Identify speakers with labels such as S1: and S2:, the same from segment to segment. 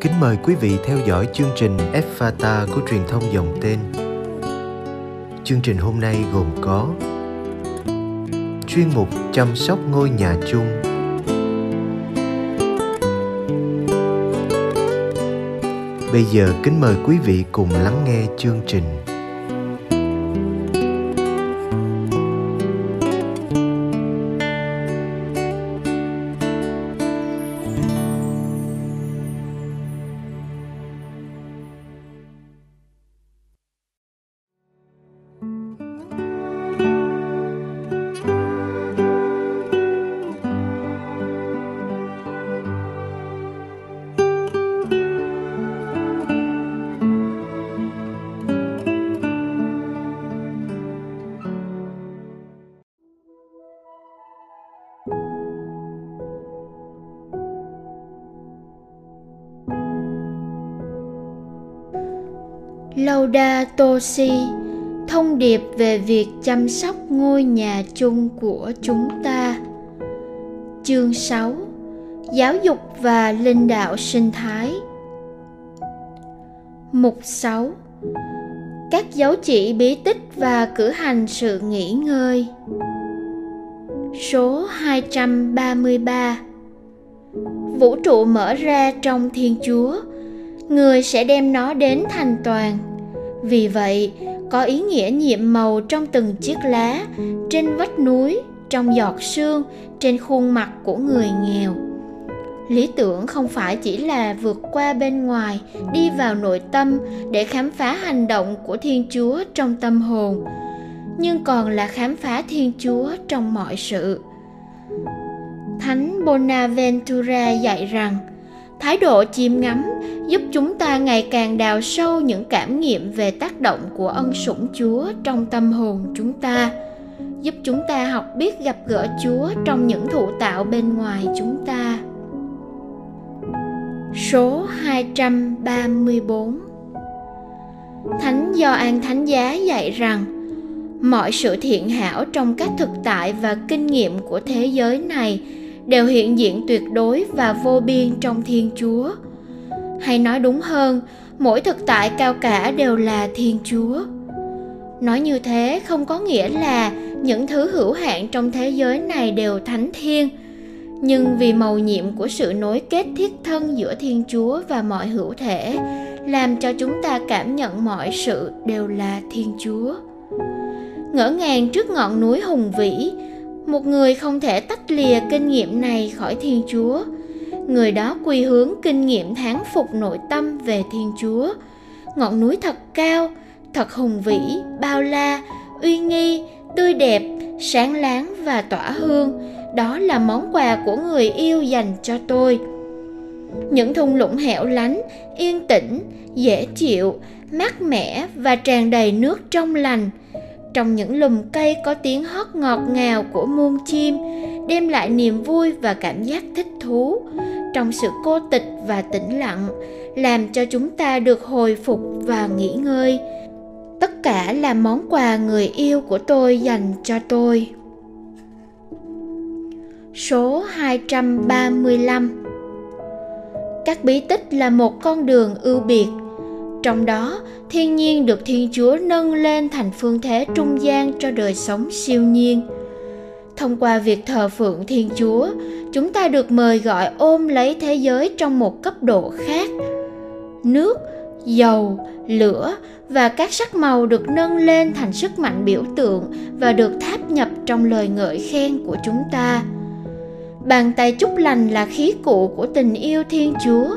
S1: Kính mời quý vị theo dõi chương trình Fata của truyền thông dòng tên. Chương trình hôm nay gồm có chuyên mục chăm sóc ngôi nhà chung Bây giờ kính mời quý vị cùng lắng nghe chương trình.
S2: Laudato Si, thông điệp về việc chăm sóc ngôi nhà chung của chúng ta. Chương 6 Giáo dục và linh đạo sinh thái. Mục 6 Các dấu chỉ bí tích và cử hành sự nghỉ ngơi. Số 233 Vũ trụ mở ra trong Thiên Chúa, Người sẽ đem nó đến thành toàn vì vậy, có ý nghĩa nhiệm màu trong từng chiếc lá, trên vách núi, trong giọt sương, trên khuôn mặt của người nghèo. Lý tưởng không phải chỉ là vượt qua bên ngoài, đi vào nội tâm để khám phá hành động của thiên chúa trong tâm hồn, nhưng còn là khám phá thiên chúa trong mọi sự. Thánh bonaventura dạy rằng, thái độ chiêm ngắm giúp chúng ta ngày càng đào sâu những cảm nghiệm về tác động của ân sủng chúa trong tâm hồn chúng ta, giúp chúng ta học biết gặp gỡ chúa trong những thụ tạo bên ngoài chúng ta. Số 234 Thánh Gioan Thánh Giá dạy rằng, mọi sự thiện hảo trong các thực tại và kinh nghiệm của thế giới này đều hiện diện tuyệt đối và vô biên trong thiên chúa hay nói đúng hơn, mỗi thực tại cao cả đều là thiên chúa. Nói như thế không có nghĩa là những thứ hữu hạn trong thế giới này đều thánh thiên nhưng vì màu nhiệm của sự nối kết thiết thân giữa thiên chúa và mọi hữu thể, làm cho chúng ta cảm nhận mọi sự đều là thiên chúa. Ngỡ ngàng trước ngọn núi hùng vĩ, một người không thể tách lìa kinh nghiệm này khỏi thiên chúa người đó quy hướng kinh nghiệm thán phục nội tâm về thiên chúa. Ngọn núi thật cao, thật hùng vĩ, bao la, uy nghi, tươi đẹp, sáng láng và tỏa hương. Đó là món quà của người yêu dành cho tôi. Những thung lũng hẻo lánh, yên tĩnh, dễ chịu, mát mẻ và tràn đầy nước trong lành. Trong những lùm cây có tiếng hót ngọt ngào của muôn chim, đem lại niềm vui và cảm giác thích thú trong sự cô tịch và tĩnh lặng, làm cho chúng ta được hồi phục và nghỉ ngơi. Tất cả là món quà người yêu của tôi dành cho tôi. Số 235 các bí tích là một con đường ưu biệt. Trong đó, thiên nhiên được thiên chúa nâng lên thành phương thế trung gian cho đời sống siêu nhiên thông qua việc thờ phượng thiên chúa chúng ta được mời gọi ôm lấy thế giới trong một cấp độ khác nước dầu lửa và các sắc màu được nâng lên thành sức mạnh biểu tượng và được tháp nhập trong lời ngợi khen của chúng ta bàn tay chúc lành là khí cụ của tình yêu thiên chúa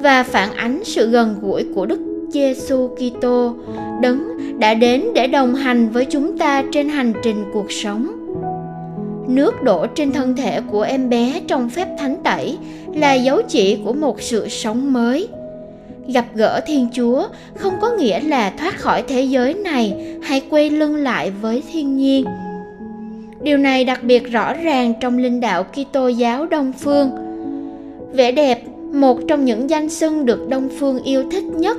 S2: và phản ánh sự gần gũi của đức Giêsu Kitô, đấng đã đến để đồng hành với chúng ta trên hành trình cuộc sống. Nước đổ trên thân thể của em bé trong phép thánh tẩy là dấu chỉ của một sự sống mới. Gặp gỡ Thiên Chúa không có nghĩa là thoát khỏi thế giới này hay quay lưng lại với thiên nhiên. Điều này đặc biệt rõ ràng trong linh đạo Kitô giáo Đông phương. Vẻ đẹp, một trong những danh xưng được Đông phương yêu thích nhất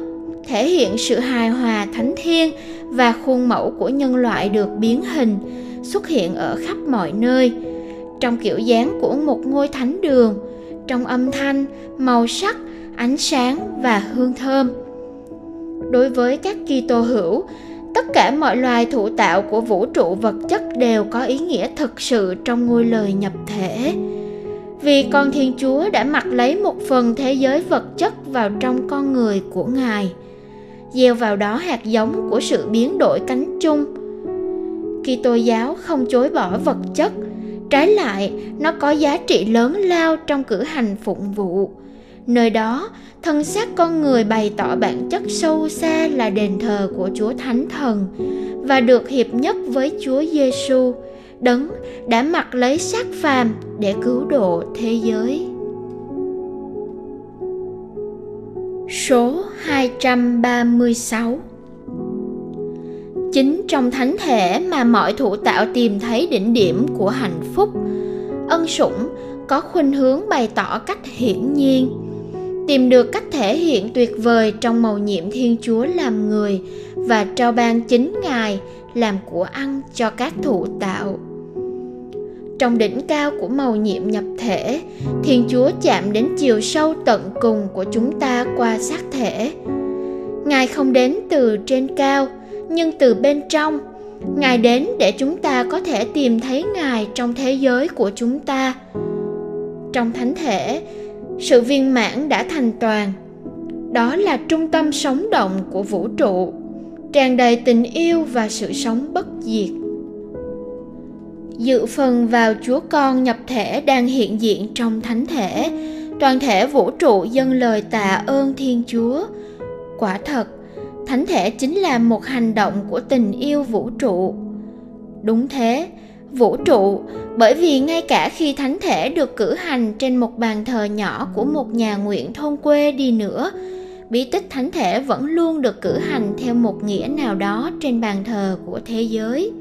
S2: thể hiện sự hài hòa thánh thiên và khuôn mẫu của nhân loại được biến hình xuất hiện ở khắp mọi nơi. Trong kiểu dáng của một ngôi thánh đường trong âm thanh màu sắc ánh sáng và hương thơm. Đối với các Kitô hữu, tất cả mọi loài thụ tạo của vũ trụ vật chất đều có ý nghĩa thực sự trong ngôi lời nhập thể. Vì con thiên chúa đã mặc lấy một phần thế giới vật chất vào trong con người của ngài gieo vào đó hạt giống của sự biến đổi cánh chung. Kitô giáo không chối bỏ vật chất, trái lại nó có giá trị lớn lao trong cử hành phụng vụ. Nơi đó, thân xác con người bày tỏ bản chất sâu xa là đền thờ của Chúa Thánh Thần và được hiệp nhất với Chúa Giêsu, đấng đã mặc lấy xác phàm để cứu độ thế giới. Số 236 Chính trong thánh thể mà mọi thụ tạo tìm thấy đỉnh điểm của hạnh phúc. Ân sủng có khuynh hướng bày tỏ cách hiển nhiên, tìm được cách thể hiện tuyệt vời trong màu nhiệm Thiên Chúa làm người và trao ban chính Ngài làm của ăn cho các thụ tạo. Trong đỉnh cao của màu nhiệm nhập thể, Thiên Chúa chạm đến chiều sâu tận cùng của chúng ta qua xác thể. Ngài không đến từ trên cao, nhưng từ bên trong. Ngài đến để chúng ta có thể tìm thấy ngài trong thế giới của chúng ta. Trong thánh thể, sự viên mãn đã thành toàn. Đó là trung tâm sống động của vũ trụ, tràn đầy tình yêu và sự sống bất diệt. Dự phần vào chúa con nhập thể đang hiện diện trong thánh thể, toàn thể vũ trụ dâng lời tạ ơn thiên chúa. Quả thật thánh thể chính là một hành động của tình yêu vũ trụ. Đúng thế, vũ trụ, bởi vì ngay cả khi thánh thể được cử hành trên một bàn thờ nhỏ của một nhà nguyện thôn quê đi nữa, bí tích thánh thể vẫn luôn được cử hành theo một nghĩa nào đó trên bàn thờ của thế giới.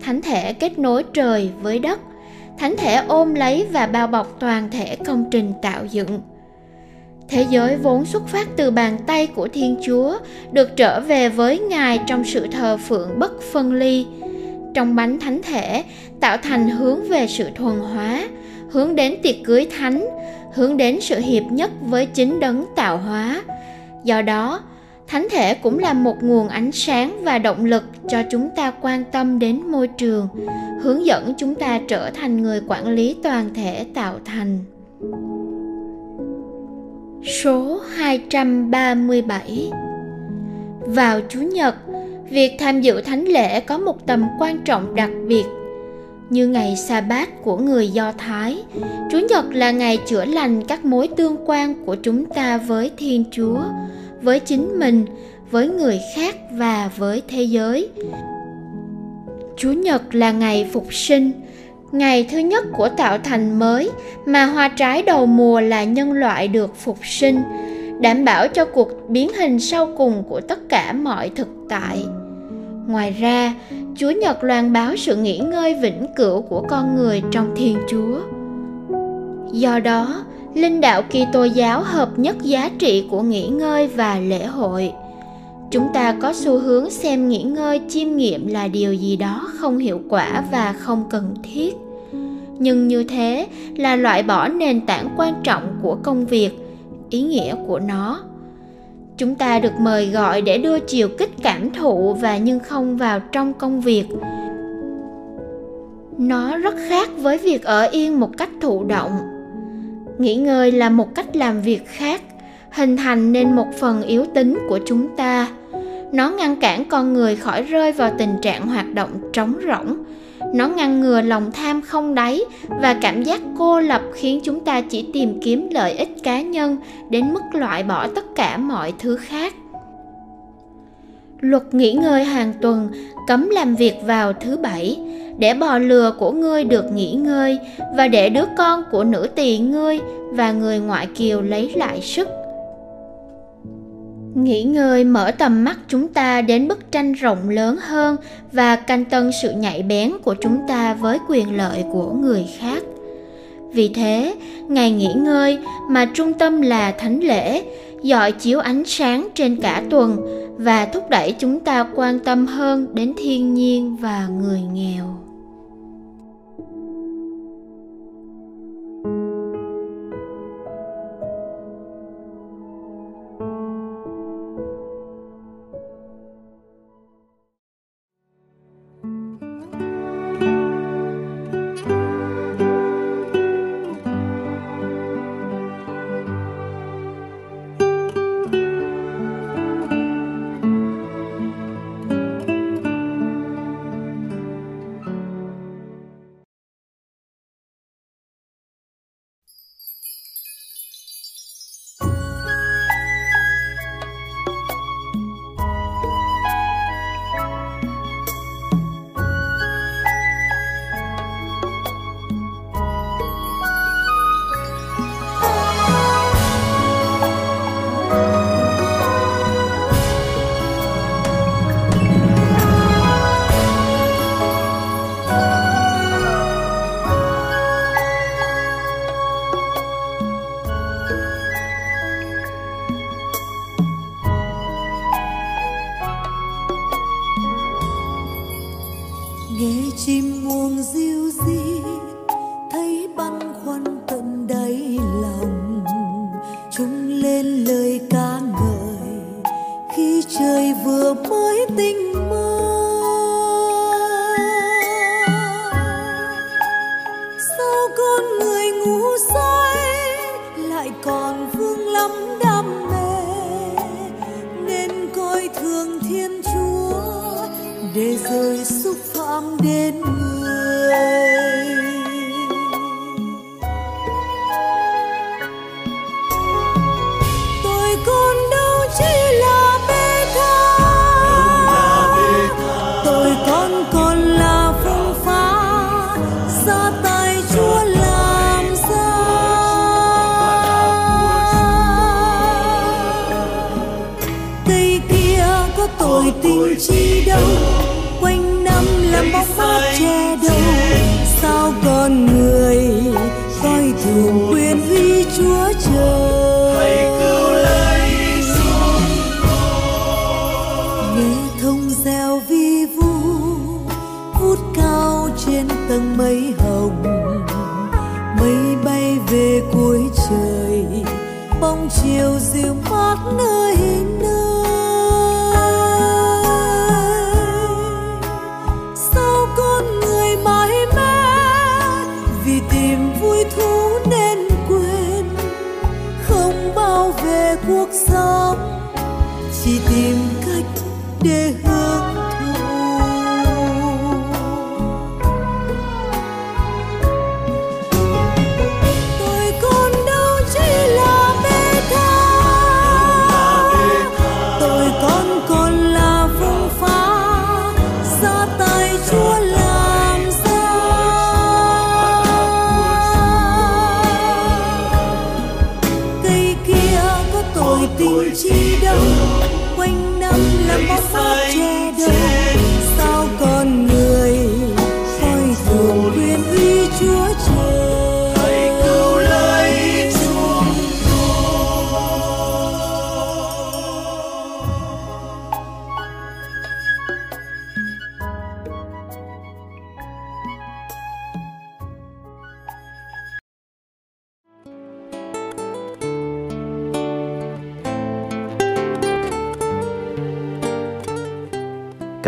S2: Thánh thể kết nối trời với đất, thánh thể ôm lấy và bao bọc toàn thể công trình tạo dựng thế giới vốn xuất phát từ bàn tay của thiên chúa, được trở về với ngài trong sự thờ phượng bất phân ly. Trong bánh thánh thể, tạo thành hướng về sự thuần hóa, hướng đến tiệc cưới thánh, hướng đến sự hiệp nhất với chính đấng tạo hóa. Do đó, thánh thể cũng là một nguồn ánh sáng và động lực cho chúng ta quan tâm đến môi trường, hướng dẫn chúng ta trở thành người quản lý toàn thể tạo thành. Số 237 Vào Chủ nhật, việc tham dự thánh lễ có một tầm quan trọng đặc biệt. Như ngày sa bát của người Do Thái, Chủ nhật là ngày chữa lành các mối tương quan của chúng ta với Thiên Chúa, với chính mình, với người khác và với thế giới. Chủ nhật là ngày phục sinh, ngày thứ nhất của tạo thành mới, mà hoa trái đầu mùa là nhân loại được phục sinh, đảm bảo cho cuộc biến hình sau cùng của tất cả mọi thực tại. Ngoài ra, chúa nhật loan báo sự nghỉ ngơi vĩnh cửu của con người trong thiên chúa. Do đó, linh đạo Kitô giáo hợp nhất giá trị của nghỉ ngơi và lễ hội chúng ta có xu hướng xem nghỉ ngơi, chiêm nghiệm là điều gì đó không hiệu quả và không cần thiết. Nhưng như thế là loại bỏ nền tảng quan trọng của công việc, ý nghĩa của nó. Chúng ta được mời gọi để đưa chiều kích cảm thụ và nhưng không vào trong công việc. Nó rất khác với việc ở yên một cách thụ động. Nghỉ ngơi là một cách làm việc khác, hình thành nên một phần yếu tính của chúng ta nó ngăn cản con người khỏi rơi vào tình trạng hoạt động trống rỗng. Nó ngăn ngừa lòng tham không đáy và cảm giác cô lập khiến chúng ta chỉ tìm kiếm lợi ích cá nhân đến mức loại bỏ tất cả mọi thứ khác. Luật nghỉ ngơi hàng tuần, cấm làm việc vào thứ bảy. Để bò lừa của ngươi được nghỉ ngơi và để đứa con của nữ tỳ ngươi và người ngoại kiều lấy lại sức nghỉ ngơi mở tầm mắt chúng ta đến bức tranh rộng lớn hơn và canh tân sự nhạy bén của chúng ta với quyền lợi của người khác. Vì thế, ngày nghỉ ngơi mà trung tâm là thánh lễ, dọi chiếu ánh sáng trên cả tuần và thúc đẩy chúng ta quan tâm hơn đến thiên nhiên và người nghèo.
S3: che đâu? Sao còn